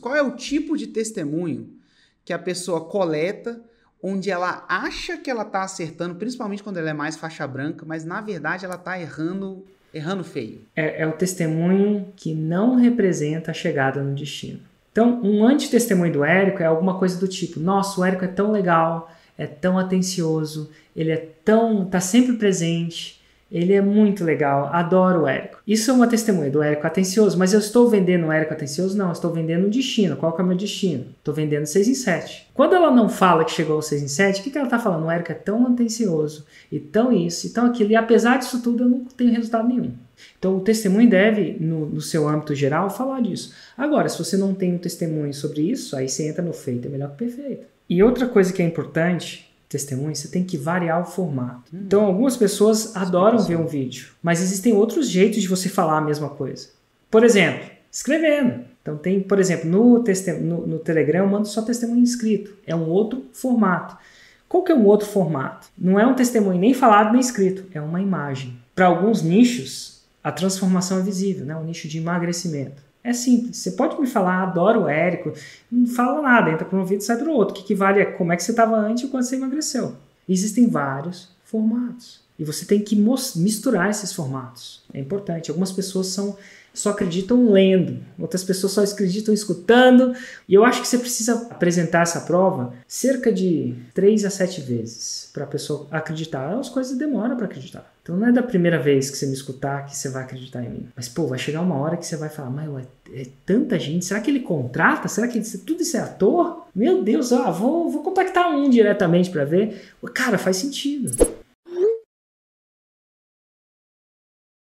Qual é o tipo de testemunho que a pessoa coleta onde ela acha que ela está acertando, principalmente quando ela é mais faixa branca, mas na verdade ela está errando, errando feio? É, é o testemunho que não representa a chegada no destino. Então, um antitestemunho do Érico é alguma coisa do tipo: nossa, o Érico é tão legal, é tão atencioso, ele é tão. tá sempre presente, ele é muito legal, adoro o Érico. Isso é uma testemunha do Érico atencioso, mas eu estou vendendo o Érico atencioso? Não, eu estou vendendo o destino. Qual que é o meu destino? Estou vendendo 6 em 7. Quando ela não fala que chegou ao 6 em 7, o que, que ela está falando? O Érico é tão atencioso, e tão isso, e tão aquilo, e apesar disso tudo eu não tenho resultado nenhum. Então o testemunho deve, no, no seu âmbito geral, falar disso. Agora, se você não tem um testemunho sobre isso, aí você entra no feito é melhor que perfeito. E outra coisa que é importante testemunho, você tem que variar o formato. Hum. Então, algumas pessoas adoram ver um vídeo, mas existem outros jeitos de você falar a mesma coisa. Por exemplo, escrevendo. Então, tem, por exemplo, no, no, no Telegram eu mando só testemunho escrito. É um outro formato. Qual que é um outro formato? Não é um testemunho nem falado nem escrito, é uma imagem. Para alguns nichos, a transformação é visível, né? o nicho de emagrecimento. É simples. Você pode me falar, adoro o Érico, não fala nada, entra por um vídeo e sai para o outro. O que, que vale é como é que você estava antes e quando você emagreceu. Existem vários formatos. E você tem que misturar esses formatos. É importante. Algumas pessoas são só acreditam lendo, outras pessoas só acreditam escutando. E eu acho que você precisa apresentar essa prova cerca de 3 a 7 vezes para a pessoa acreditar. As coisas demoram para acreditar. Então não é da primeira vez que você me escutar que você vai acreditar em mim. Mas, pô, vai chegar uma hora que você vai falar, mas é, é tanta gente, será que ele contrata? Será que tudo isso é ator? Meu Deus, ó, vou, vou contactar um diretamente para ver. Cara, faz sentido.